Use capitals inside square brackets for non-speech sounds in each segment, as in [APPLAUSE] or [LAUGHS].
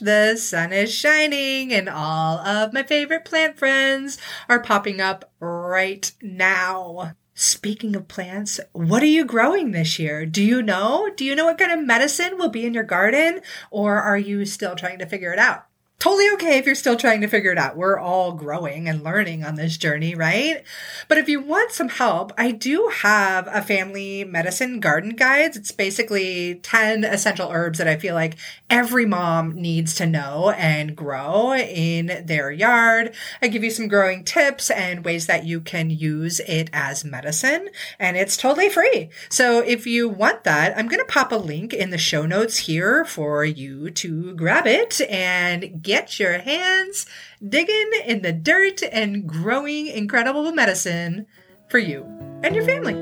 the sun is shining and all of my favorite plant friends are popping up right now. Speaking of plants, what are you growing this year? Do you know? Do you know what kind of medicine will be in your garden? Or are you still trying to figure it out? Totally okay if you're still trying to figure it out. We're all growing and learning on this journey, right? But if you want some help, I do have a family medicine garden guides. It's basically 10 essential herbs that I feel like every mom needs to know and grow in their yard. I give you some growing tips and ways that you can use it as medicine, and it's totally free. So if you want that, I'm going to pop a link in the show notes here for you to grab it and get your hands digging in the dirt and growing incredible medicine for you and your family.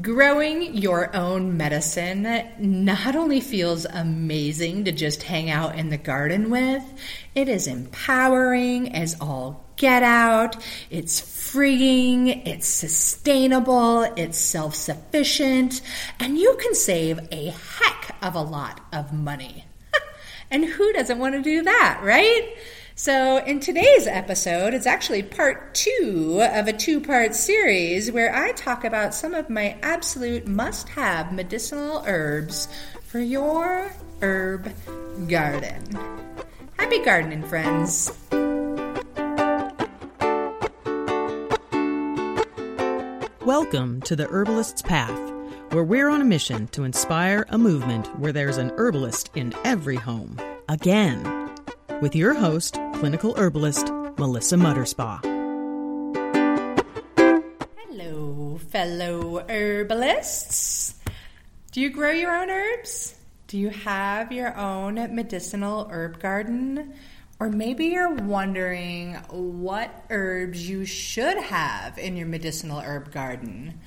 Growing your own medicine not only feels amazing to just hang out in the garden with, it is empowering as all get out. It's freeing, it's sustainable, it's self sufficient, and you can save a heck of a lot of money. [LAUGHS] and who doesn't want to do that, right? So, in today's episode, it's actually part two of a two part series where I talk about some of my absolute must have medicinal herbs for your herb garden. Happy gardening, friends! Welcome to the Herbalist's Path, where we're on a mission to inspire a movement where there's an herbalist in every home. Again, with your host, clinical herbalist Melissa Mutterspaugh. Hello, fellow herbalists. Do you grow your own herbs? Do you have your own medicinal herb garden? Or maybe you're wondering what herbs you should have in your medicinal herb garden.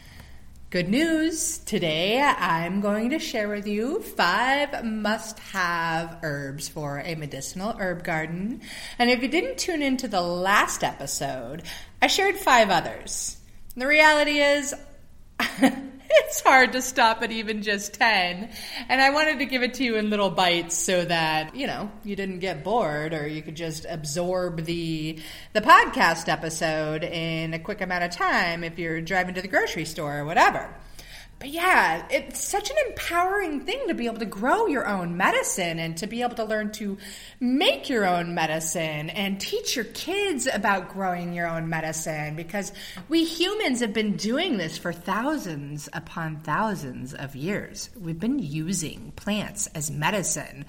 Good news! Today I'm going to share with you five must have herbs for a medicinal herb garden. And if you didn't tune into the last episode, I shared five others. The reality is, [LAUGHS] [LAUGHS] it's hard to stop at even just 10. And I wanted to give it to you in little bites so that, you know, you didn't get bored or you could just absorb the the podcast episode in a quick amount of time if you're driving to the grocery store or whatever but yeah, it's such an empowering thing to be able to grow your own medicine and to be able to learn to make your own medicine and teach your kids about growing your own medicine because we humans have been doing this for thousands upon thousands of years. We've been using plants as medicine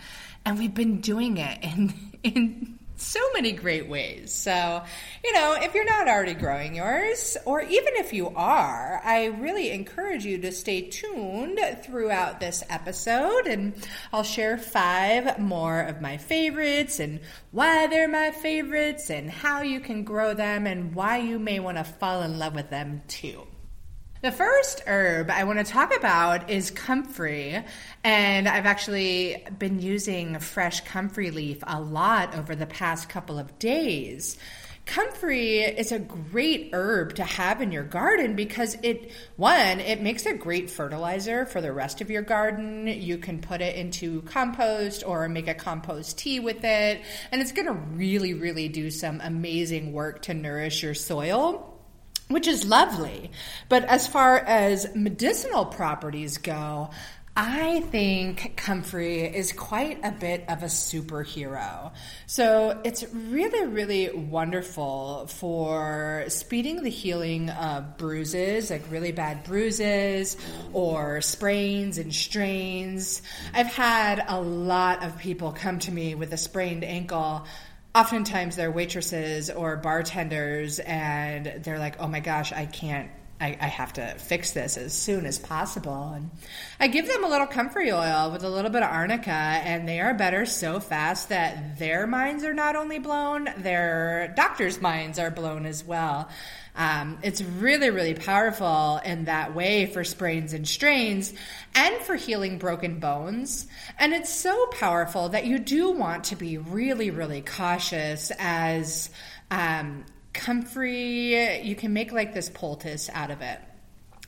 and we've been doing it in in so many great ways. So, you know, if you're not already growing yours, or even if you are, I really encourage you to stay tuned throughout this episode, and I'll share five more of my favorites and why they're my favorites, and how you can grow them, and why you may want to fall in love with them too. The first herb I want to talk about is comfrey, and I've actually been using fresh comfrey leaf a lot over the past couple of days. Comfrey is a great herb to have in your garden because it, one, it makes a great fertilizer for the rest of your garden. You can put it into compost or make a compost tea with it, and it's going to really, really do some amazing work to nourish your soil which is lovely. But as far as medicinal properties go, I think comfrey is quite a bit of a superhero. So it's really, really wonderful for speeding the healing of bruises, like really bad bruises or sprains and strains. I've had a lot of people come to me with a sprained ankle oftentimes they're waitresses or bartenders and they're like, oh my gosh, I can't. I, I have to fix this as soon as possible. And I give them a little comfrey oil with a little bit of arnica, and they are better so fast that their minds are not only blown, their doctors' minds are blown as well. Um, it's really, really powerful in that way for sprains and strains and for healing broken bones. And it's so powerful that you do want to be really, really cautious as um, comfrey, you can make like this poultice out of it.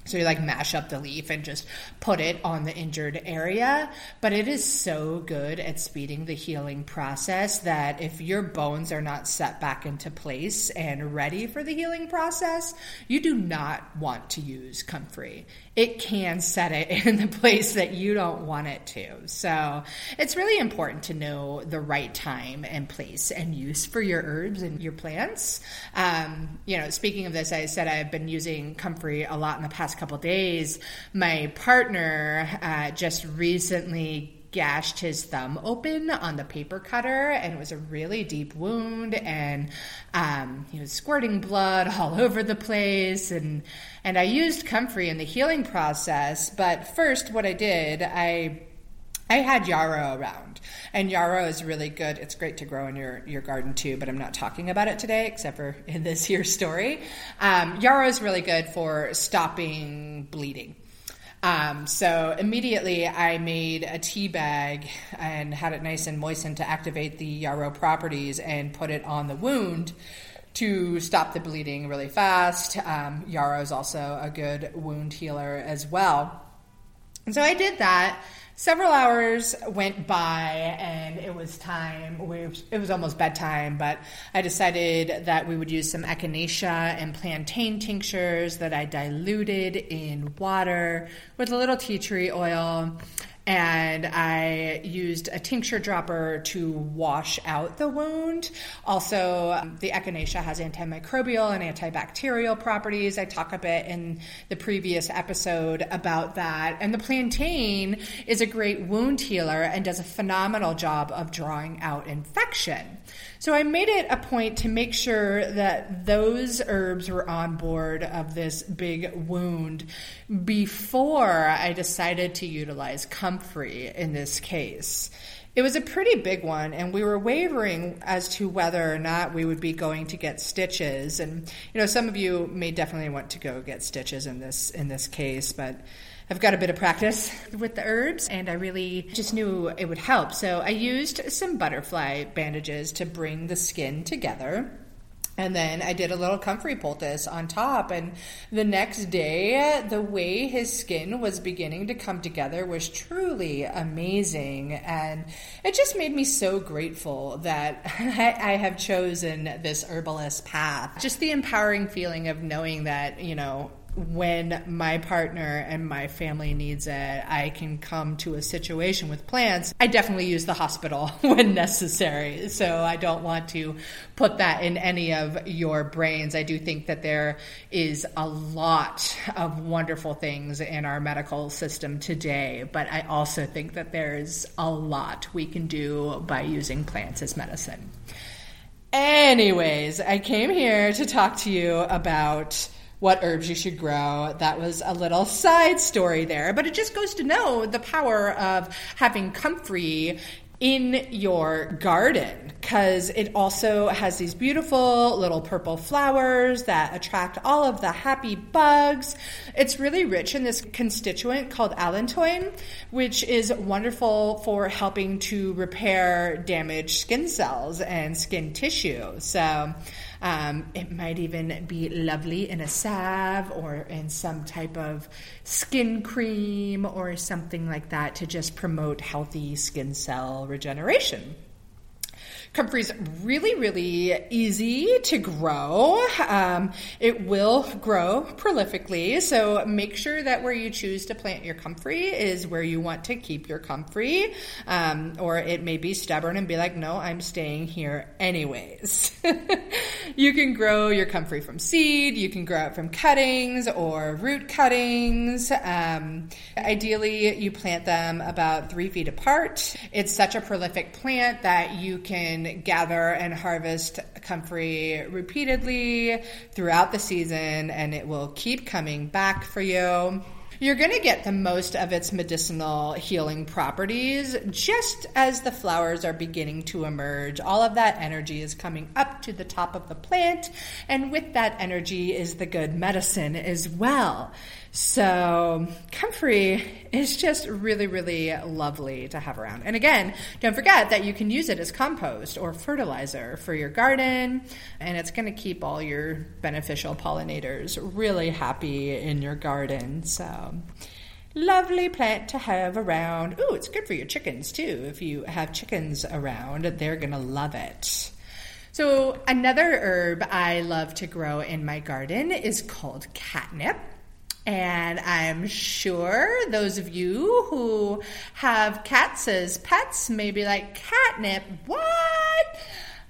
So you like mash up the leaf and just put it on the injured area. But it is so good at speeding the healing process that if your bones are not set back into place and ready for the healing process, you do not want to use comfrey. It can set it [LAUGHS] in the place that you don't want it to. So it's really important to know the right time and place and use for your herbs and your plants. Um, you know, speaking of this, I said I've been using comfrey a lot in the past couple days. My partner uh, just recently gashed his thumb open on the paper cutter and it was a really deep wound and um, he was squirting blood [LAUGHS] all over the place and and I used comfrey in the healing process but first what I did I I had yarrow around, and yarrow is really good. It's great to grow in your, your garden too, but I'm not talking about it today, except for [LAUGHS] in this here story. Um, yarrow is really good for stopping bleeding. Um, so immediately I made a tea bag and had it nice and moistened to activate the yarrow properties and put it on the wound to stop the bleeding really fast. Um, yarrow is also a good wound healer as well. And so I did that several hours went by and it was time it was almost bedtime but i decided that we would use some echinacea and plantain tinctures that i diluted in water with a little tea tree oil and I used a tincture dropper to wash out the wound. Also, um, the echinacea has antimicrobial and antibacterial properties. I talk a bit in the previous episode about that. And the plantain is a great wound healer and does a phenomenal job of drawing out infection. So I made it a point to make sure that those herbs were on board of this big wound before I decided to utilize comfrey in this case. It was a pretty big one, and we were wavering as to whether or not we would be going to get stitches. And you know, some of you may definitely want to go get stitches in this in this case, but I've got a bit of practice with the herbs and I really just knew it would help. So I used some butterfly bandages to bring the skin together. And then I did a little comfrey poultice on top. And the next day, the way his skin was beginning to come together was truly amazing. And it just made me so grateful that [LAUGHS] I have chosen this herbalist path. Just the empowering feeling of knowing that, you know, when my partner and my family needs it, I can come to a situation with plants. I definitely use the hospital [LAUGHS] when necessary. So I don't want to put that in any of your brains. I do think that there is a lot of wonderful things in our medical system today, but I also think that there's a lot we can do by using plants as medicine. Anyways, I came here to talk to you about what herbs you should grow. That was a little side story there, but it just goes to know the power of having comfrey in your garden because it also has these beautiful little purple flowers that attract all of the happy bugs. It's really rich in this constituent called allantoin, which is wonderful for helping to repair damaged skin cells and skin tissue. So, um, it might even be lovely in a salve or in some type of skin cream or something like that to just promote healthy skin cell regeneration. Comfrey's really, really easy to grow. Um, it will grow prolifically, so make sure that where you choose to plant your comfrey is where you want to keep your comfrey. Um, or it may be stubborn and be like, no, I'm staying here anyways. [LAUGHS] you can grow your comfrey from seed, you can grow it from cuttings or root cuttings. Um, ideally, you plant them about three feet apart. It's such a prolific plant that you can gather and harvest comfrey repeatedly throughout the season, and it will keep coming back for you. You're going to get the most of its medicinal healing properties just as the flowers are beginning to emerge. All of that energy is coming up to the top of the plant, and with that energy is the good medicine as well. So, comfrey is just really, really lovely to have around. And again, don't forget that you can use it as compost or fertilizer for your garden, and it's going to keep all your beneficial pollinators really happy in your garden. So, lovely plant to have around. Ooh, it's good for your chickens too. If you have chickens around, they're going to love it. So, another herb I love to grow in my garden is called catnip. And I'm sure those of you who have cats as pets may be like, catnip, what?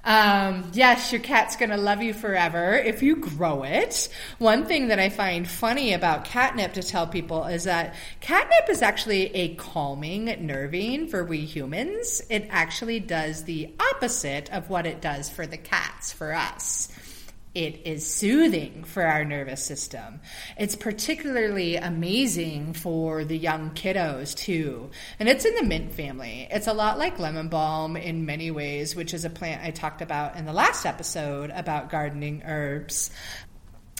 Um, yes, your cat's going to love you forever if you grow it. One thing that I find funny about catnip to tell people is that catnip is actually a calming nervine for we humans. It actually does the opposite of what it does for the cats, for us it is soothing for our nervous system. It's particularly amazing for the young kiddos too. And it's in the mint family. It's a lot like lemon balm in many ways, which is a plant I talked about in the last episode about gardening herbs.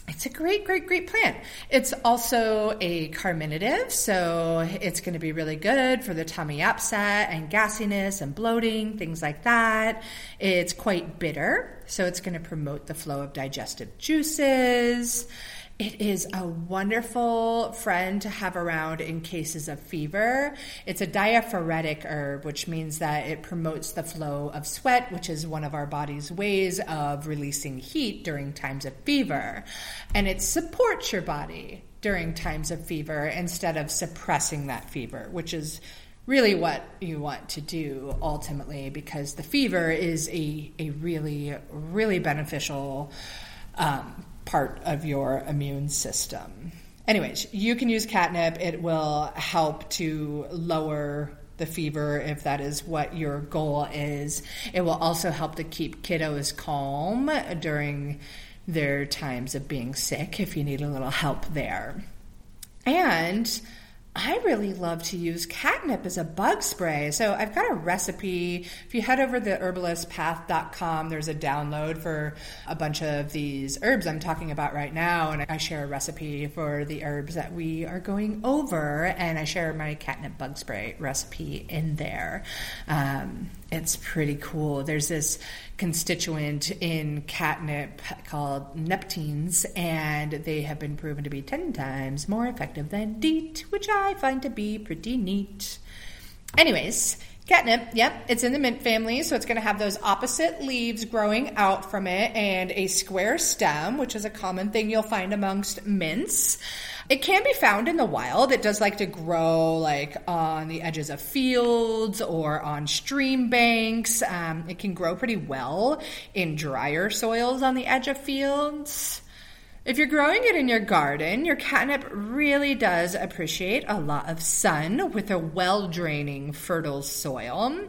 It's a great, great, great plant. It's also a carminative, so it's going to be really good for the tummy upset and gassiness and bloating, things like that. It's quite bitter, so it's going to promote the flow of digestive juices. It is a wonderful friend to have around in cases of fever. It's a diaphoretic herb, which means that it promotes the flow of sweat, which is one of our body's ways of releasing heat during times of fever. And it supports your body during times of fever instead of suppressing that fever, which is really what you want to do ultimately because the fever is a, a really, really beneficial um, part of your immune system. Anyways, you can use catnip. It will help to lower the fever if that is what your goal is. It will also help to keep kiddos calm during their times of being sick if you need a little help there. And I really love to use catnip as a bug spray. So I've got a recipe. If you head over to herbalistpath.com, there's a download for a bunch of these herbs I'm talking about right now. And I share a recipe for the herbs that we are going over. And I share my catnip bug spray recipe in there. Um, it's pretty cool. There's this constituent in catnip called neptines, and they have been proven to be 10 times more effective than DEET, which I find to be pretty neat. Anyways, Catnip, yep, it's in the mint family, so it's going to have those opposite leaves growing out from it and a square stem, which is a common thing you'll find amongst mints. It can be found in the wild. It does like to grow like on the edges of fields or on stream banks. Um, it can grow pretty well in drier soils on the edge of fields. If you're growing it in your garden, your catnip really does appreciate a lot of sun with a well draining, fertile soil.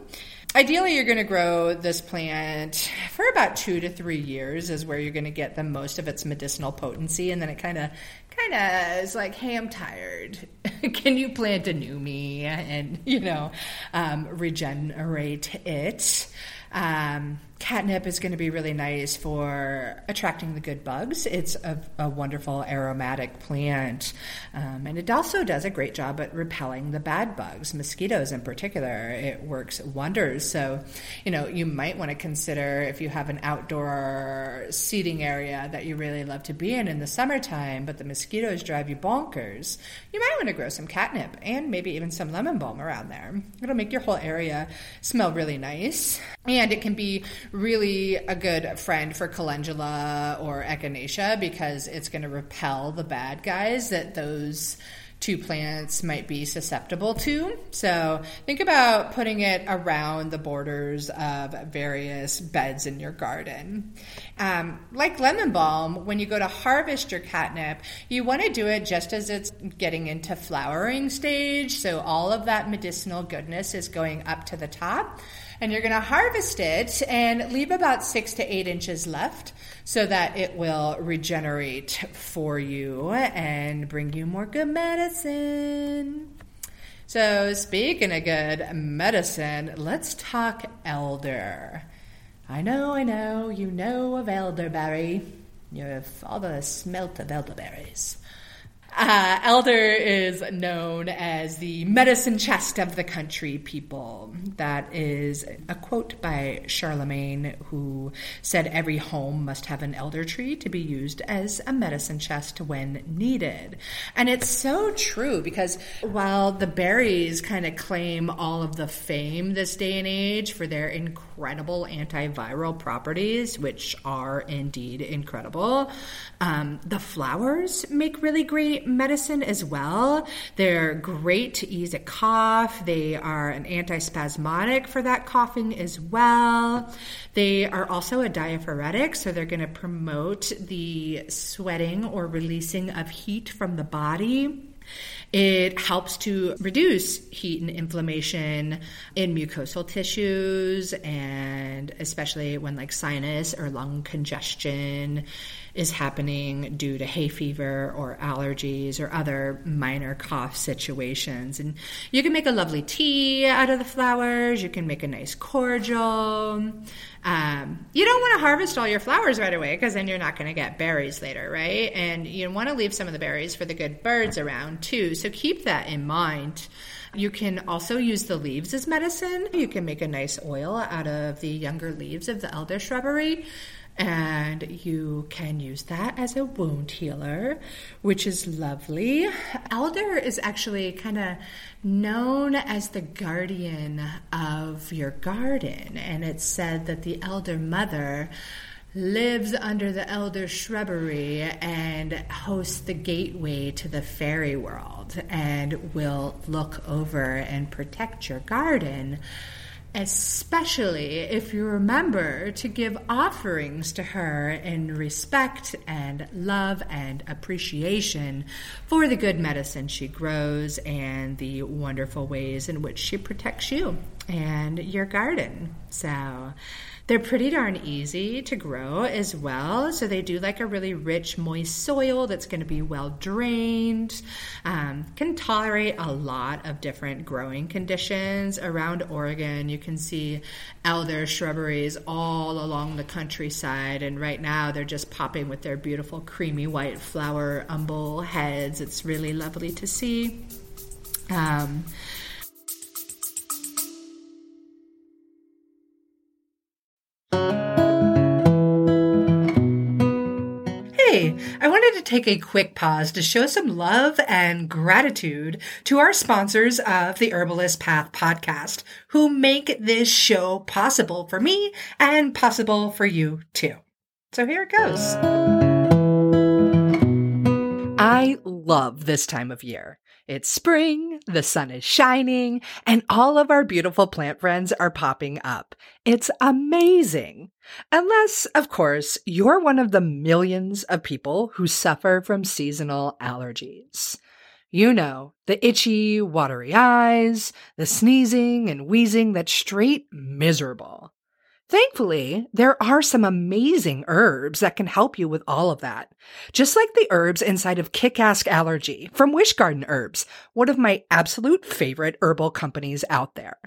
Ideally, you're going to grow this plant for about two to three years, is where you're going to get the most of its medicinal potency, and then it kind of kind of is like, hey, I'm tired. [LAUGHS] Can you plant a new me and you know um, regenerate it? Um, catnip is going to be really nice for attracting the good bugs. It's a, a wonderful aromatic plant. Um, and it also does a great job at repelling the bad bugs, mosquitoes in particular. It works wonders. So, you know, you might want to consider if you have an outdoor seating area that you really love to be in in the summertime, but the mosquitoes drive you bonkers, you might want to grow some catnip and maybe even some lemon balm around there. It'll make your whole area smell really nice. And it can be really a good friend for calendula or echinacea because it's going to repel the bad guys that those two plants might be susceptible to. So think about putting it around the borders of various beds in your garden. Um, like lemon balm, when you go to harvest your catnip, you want to do it just as it's getting into flowering stage. So all of that medicinal goodness is going up to the top and you're going to harvest it and leave about six to eight inches left so that it will regenerate for you and bring you more good medicine. So, speaking of good medicine, let's talk elder. I know, I know, you know of elderberry. Your father smelt of elderberries. Uh, elder is known as the medicine chest of the country people. That is a quote by Charlemagne, who said every home must have an elder tree to be used as a medicine chest when needed. And it's so true because while the berries kind of claim all of the fame this day and age for their incredible antiviral properties, which are indeed incredible, um, the flowers make really great medicine as well. They're great to ease a cough. They are an antispasmodic for that coughing as well. They are also a diaphoretic, so they're going to promote the sweating or releasing of heat from the body. It helps to reduce heat and inflammation in mucosal tissues, and especially when like sinus or lung congestion is happening due to hay fever or allergies or other minor cough situations. And you can make a lovely tea out of the flowers, you can make a nice cordial. Um, you don't want to harvest all your flowers right away because then you're not going to get berries later, right? And you want to leave some of the berries for the good birds around too. So keep that in mind. You can also use the leaves as medicine. You can make a nice oil out of the younger leaves of the elder shrubbery and you can use that as a wound healer, which is lovely. Elder is actually kind of known as the guardian of your garden, and it's said that the elder mother lives under the elder shrubbery and hosts the gateway to the fairy world and will look over and protect your garden especially if you remember to give offerings to her in respect and love and appreciation for the good medicine she grows and the wonderful ways in which she protects you and your garden. So, they're pretty darn easy to grow as well. So they do like a really rich, moist soil that's going to be well drained, um, can tolerate a lot of different growing conditions. Around Oregon, you can see elder shrubberies all along the countryside. And right now, they're just popping with their beautiful creamy white flower umbel heads. It's really lovely to see. Um, take a quick pause to show some love and gratitude to our sponsors of the Herbalist Path podcast, who make this show possible for me and possible for you too. So here it goes. I love this time of year. It's spring, the sun is shining, and all of our beautiful plant friends are popping up. It's amazing. Unless, of course, you're one of the millions of people who suffer from seasonal allergies. You know, the itchy, watery eyes, the sneezing and wheezing that's straight miserable. Thankfully, there are some amazing herbs that can help you with all of that. Just like the herbs inside of Kick Ask Allergy from Wish Garden Herbs, one of my absolute favorite herbal companies out there.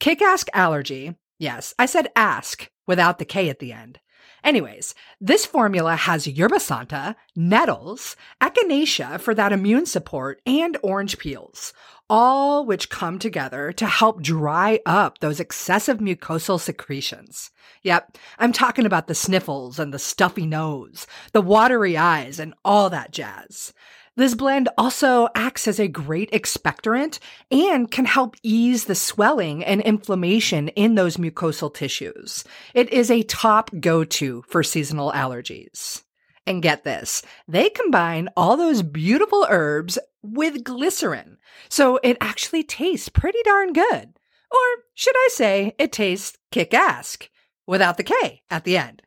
Kick Ask Allergy, yes, I said ask without the K at the end. Anyways, this formula has yerba santa, nettles, echinacea for that immune support, and orange peels, all which come together to help dry up those excessive mucosal secretions. Yep, I'm talking about the sniffles and the stuffy nose, the watery eyes, and all that jazz. This blend also acts as a great expectorant and can help ease the swelling and inflammation in those mucosal tissues. It is a top go to for seasonal allergies. And get this, they combine all those beautiful herbs with glycerin. So it actually tastes pretty darn good. Or should I say, it tastes kick ass without the K at the end.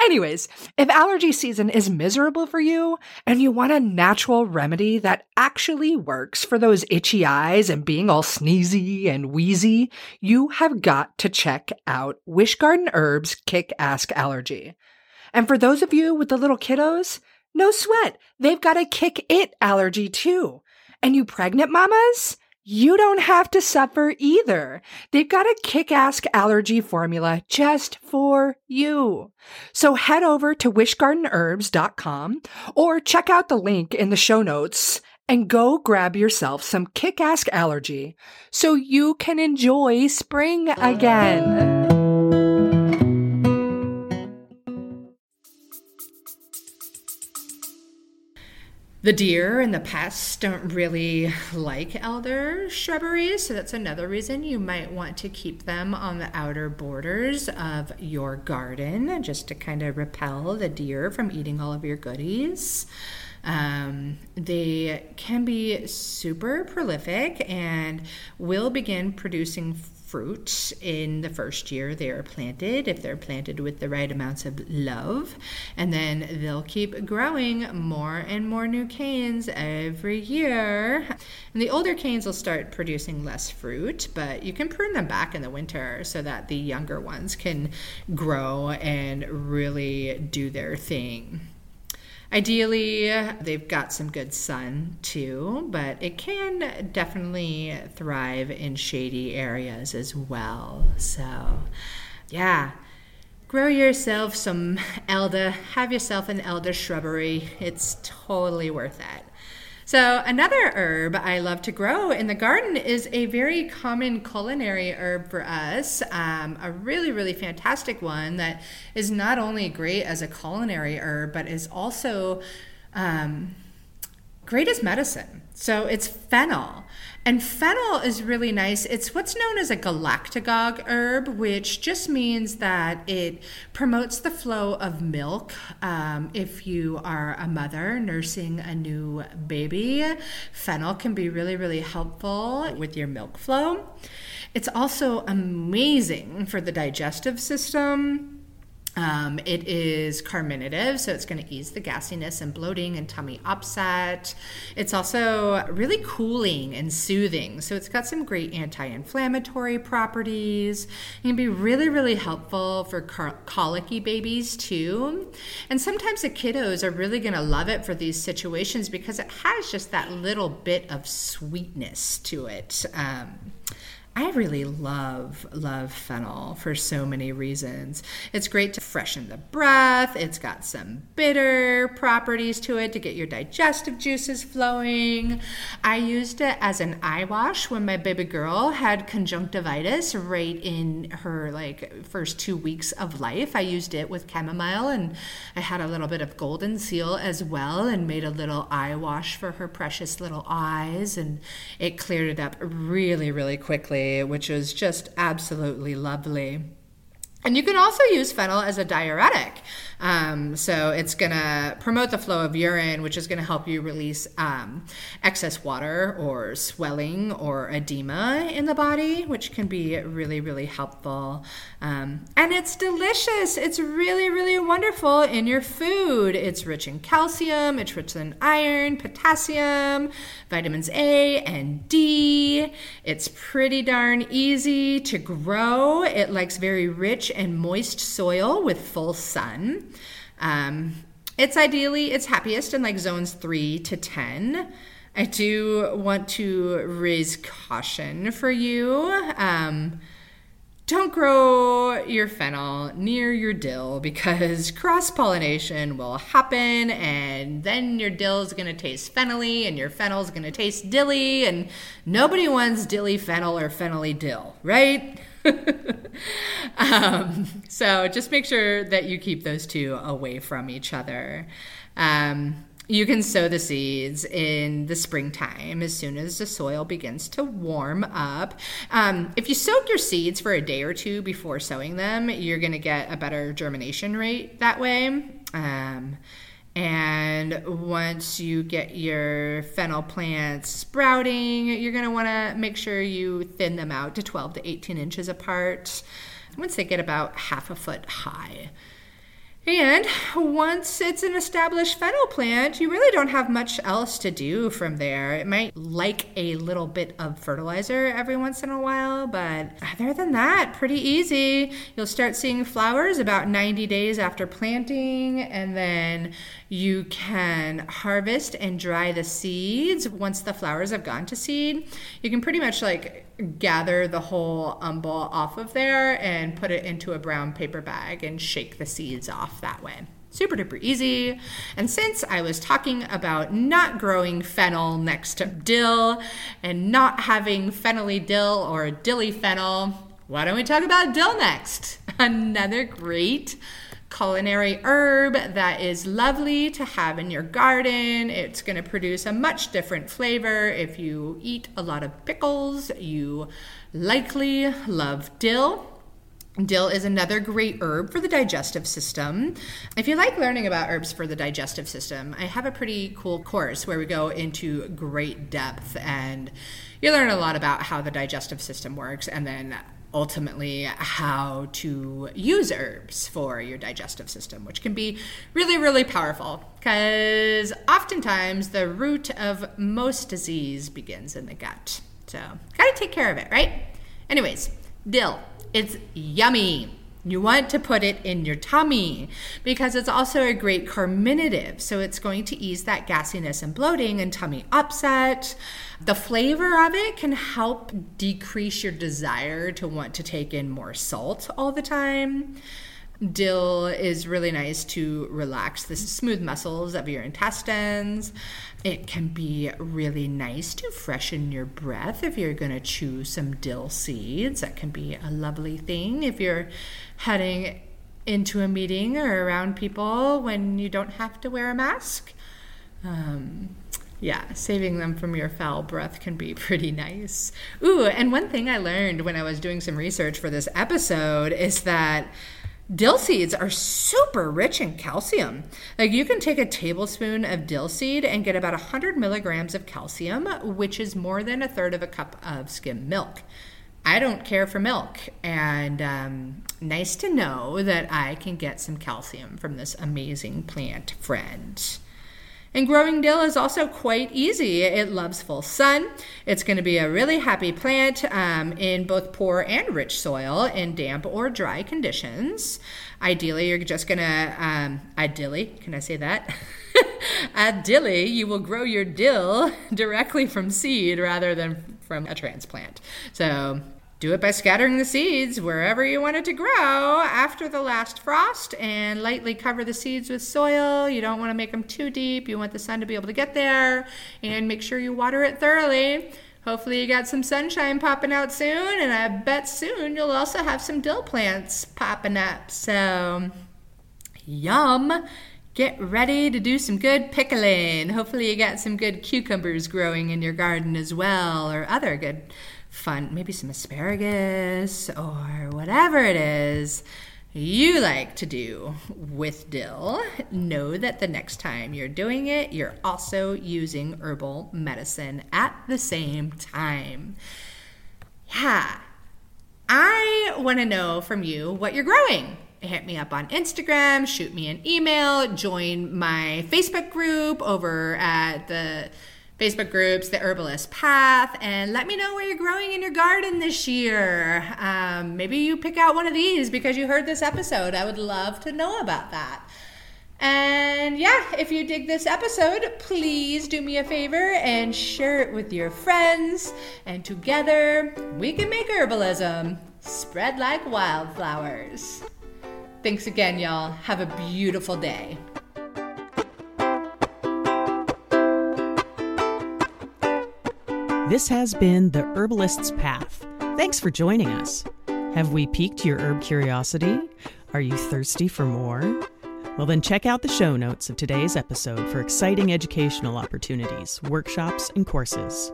Anyways, if allergy season is miserable for you and you want a natural remedy that actually works for those itchy eyes and being all sneezy and wheezy, you have got to check out Wish Garden Herbs Kick Ask Allergy. And for those of you with the little kiddos, no sweat. They've got a kick it allergy too. And you pregnant mamas? You don't have to suffer either. They've got a kick ass allergy formula just for you. So head over to wishgardenherbs.com or check out the link in the show notes and go grab yourself some kick ass allergy so you can enjoy spring again. The deer and the pests don't really like elder shrubberies, so that's another reason you might want to keep them on the outer borders of your garden just to kind of repel the deer from eating all of your goodies. Um, they can be super prolific and will begin producing fruit in the first year they are planted if they're planted with the right amounts of love. And then they'll keep growing more and more new canes every year. And the older canes will start producing less fruit, but you can prune them back in the winter so that the younger ones can grow and really do their thing. Ideally, they've got some good sun too, but it can definitely thrive in shady areas as well. So, yeah, grow yourself some elder, have yourself an elder shrubbery. It's totally worth it. So, another herb I love to grow in the garden is a very common culinary herb for us. Um, a really, really fantastic one that is not only great as a culinary herb, but is also um, great as medicine. So, it's fennel. And fennel is really nice. It's what's known as a galactagogue herb, which just means that it promotes the flow of milk. Um, if you are a mother nursing a new baby, fennel can be really, really helpful with your milk flow. It's also amazing for the digestive system um, it is carminative, so it's going to ease the gassiness and bloating and tummy upset. It's also really cooling and soothing, so it's got some great anti inflammatory properties. It can be really, really helpful for colicky babies too. And sometimes the kiddos are really going to love it for these situations because it has just that little bit of sweetness to it. Um, I really love, love fennel for so many reasons. It's great to freshen the breath, it's got some bitter properties to it to get your digestive juices flowing. I used it as an eye wash when my baby girl had conjunctivitis right in her like first two weeks of life. I used it with chamomile and I had a little bit of golden seal as well and made a little eye wash for her precious little eyes and it cleared it up really, really quickly which was just absolutely lovely. And you can also use fennel as a diuretic. Um, so it's going to promote the flow of urine, which is going to help you release um, excess water or swelling or edema in the body, which can be really, really helpful. Um, and it's delicious. It's really, really wonderful in your food. It's rich in calcium, it's rich in iron, potassium, vitamins A and D. It's pretty darn easy to grow. It likes very rich and moist soil with full sun. Um, it's ideally it's happiest in like zones three to ten. I do want to raise caution for you. Um, don't grow your fennel near your dill because [LAUGHS] cross pollination will happen, and then your dill is going to taste fennelly, and your fennel is going to taste dilly, and nobody wants dilly fennel or fennelly dill, right? [LAUGHS] um, so just make sure that you keep those two away from each other. Um, you can sow the seeds in the springtime as soon as the soil begins to warm up. Um, if you soak your seeds for a day or two before sowing them, you're going to get a better germination rate that way. Um, and once you get your fennel plants sprouting, you're going to want to make sure you thin them out to 12 to 18 inches apart once they get about half a foot high. And once it's an established fennel plant, you really don't have much else to do from there. It might like a little bit of fertilizer every once in a while, but other than that, pretty easy. You'll start seeing flowers about 90 days after planting, and then you can harvest and dry the seeds once the flowers have gone to seed. You can pretty much like gather the whole umbel off of there and put it into a brown paper bag and shake the seeds off that way. Super duper easy. And since I was talking about not growing fennel next to dill and not having fennelly dill or dilly fennel, why don't we talk about dill next? [LAUGHS] Another great culinary herb that is lovely to have in your garden. It's going to produce a much different flavor. If you eat a lot of pickles, you likely love dill. Dill is another great herb for the digestive system. If you like learning about herbs for the digestive system, I have a pretty cool course where we go into great depth and you learn a lot about how the digestive system works and then ultimately how to use herbs for your digestive system, which can be really, really powerful because oftentimes the root of most disease begins in the gut. So, gotta take care of it, right? Anyways, dill. It's yummy. You want to put it in your tummy because it's also a great carminative. So it's going to ease that gassiness and bloating and tummy upset. The flavor of it can help decrease your desire to want to take in more salt all the time. Dill is really nice to relax the smooth muscles of your intestines. It can be really nice to freshen your breath if you're going to chew some dill seeds. That can be a lovely thing if you're heading into a meeting or around people when you don't have to wear a mask. Um, yeah, saving them from your foul breath can be [LAUGHS] pretty nice. Ooh, and one thing I learned when I was doing some research for this episode is that dill seeds are super rich in calcium. Like you can take a tablespoon of dill seed and get about 100 milligrams of calcium, which is more than a third of a cup of skim milk. I don't care for milk, and um, nice to know that I can get some calcium from this amazing plant friend. And growing dill is also quite easy. It loves full sun. It's going to be a really happy plant um, in both poor and rich soil in damp or dry conditions. Ideally, you're just going to, um, ideally, can I say that? [LAUGHS] ideally, you will grow your dill [LAUGHS] directly from seed rather than from a transplant. So do it by scattering the seeds wherever you want it to grow after the last frost and lightly cover the seeds with soil. You don't want to make them too deep. You want the sun to be able to get there and make sure you water it thoroughly. Hopefully, you got some sunshine popping out soon, and I bet soon you'll also have some dill plants popping up. So, yum! Get ready to do some good pickling. Hopefully, you got some good cucumbers growing in your garden as well, or other good fun, maybe some asparagus or whatever it is you like to do with dill, know that the next time you're doing it, you're also using herbal medicine at the same time. Yeah, I want to know from you what you're growing. Hit me up on Instagram, shoot me an email, join my Facebook group over at the Facebook groups, The Herbalist Path, and let me know where you're growing in your garden this year. Um, maybe you pick out one of these because you heard this episode. I would love to know about that. And yeah, if you dig this episode, please do me a favor and share it with your friends. And together, we can make herbalism spread like wildflowers. Thanks again, y'all. Have a beautiful day. This has been The Herbalist's Path. Thanks for joining us. Have we piqued your herb curiosity? Are you thirsty for more? Well, then check out the show notes of today's episode for exciting educational opportunities, workshops, and courses.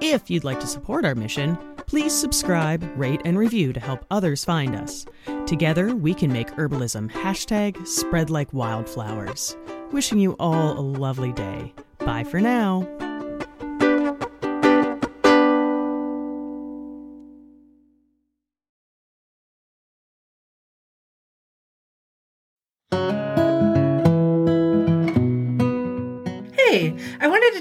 If you'd like to support our mission, please subscribe, rate, and review to help others find us. Together, we can make herbalism hashtag spread like wildflowers. Wishing you all a lovely day. Bye for now.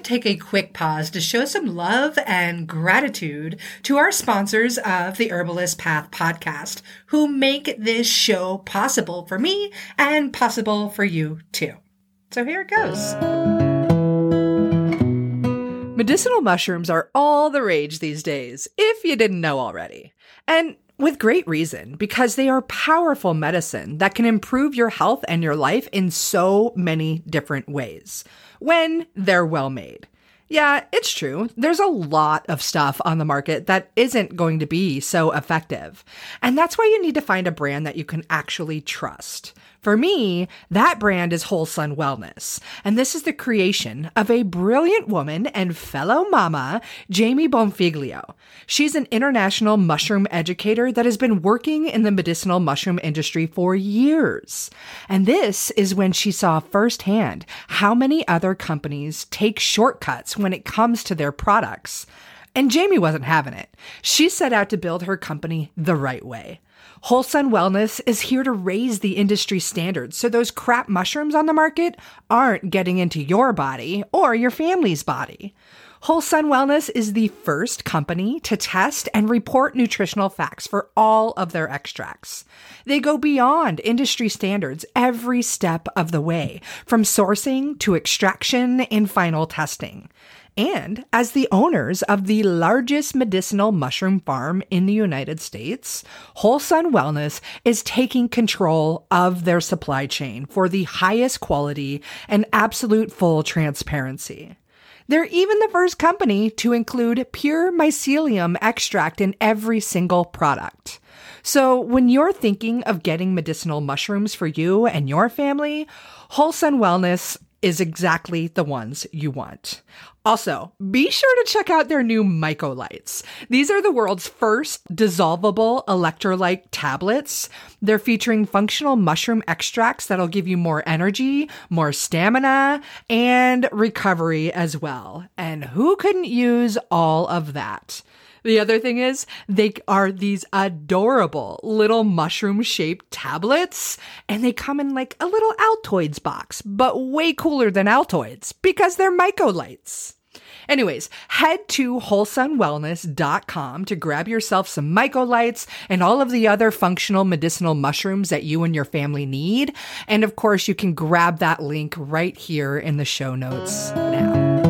Take a quick pause to show some love and gratitude to our sponsors of the Herbalist Path podcast, who make this show possible for me and possible for you too. So here it goes. Medicinal mushrooms are all the rage these days, if you didn't know already. And with great reason, because they are powerful medicine that can improve your health and your life in so many different ways when they're well made. Yeah, it's true. There's a lot of stuff on the market that isn't going to be so effective. And that's why you need to find a brand that you can actually trust. For me, that brand is Whole Sun Wellness. And this is the creation of a brilliant woman and fellow mama, Jamie Bonfiglio. She's an international mushroom educator that has been working in the medicinal mushroom industry for years. And this is when she saw firsthand how many other companies take shortcuts when it comes to their products. And Jamie wasn't having it. She set out to build her company the right way. Whole Sun Wellness is here to raise the industry standards so those crap mushrooms on the market aren't getting into your body or your family's body. Whole Sun Wellness is the first company to test and report nutritional facts for all of their extracts. They go beyond industry standards every step of the way, from sourcing to extraction and final testing and as the owners of the largest medicinal mushroom farm in the United States, Whole Sun Wellness is taking control of their supply chain for the highest quality and absolute full transparency. They're even the first company to include pure mycelium extract in every single product. So, when you're thinking of getting medicinal mushrooms for you and your family, Whole Sun Wellness is exactly the ones you want. Also, be sure to check out their new Mycolites. These are the world's first dissolvable electrolyte tablets. They're featuring functional mushroom extracts that'll give you more energy, more stamina, and recovery as well. And who couldn't use all of that? The other thing is, they are these adorable little mushroom shaped tablets, and they come in like a little Altoids box, but way cooler than Altoids because they're mycolites. Anyways, head to wholesunwellness.com to grab yourself some mycolites and all of the other functional medicinal mushrooms that you and your family need. And of course, you can grab that link right here in the show notes now.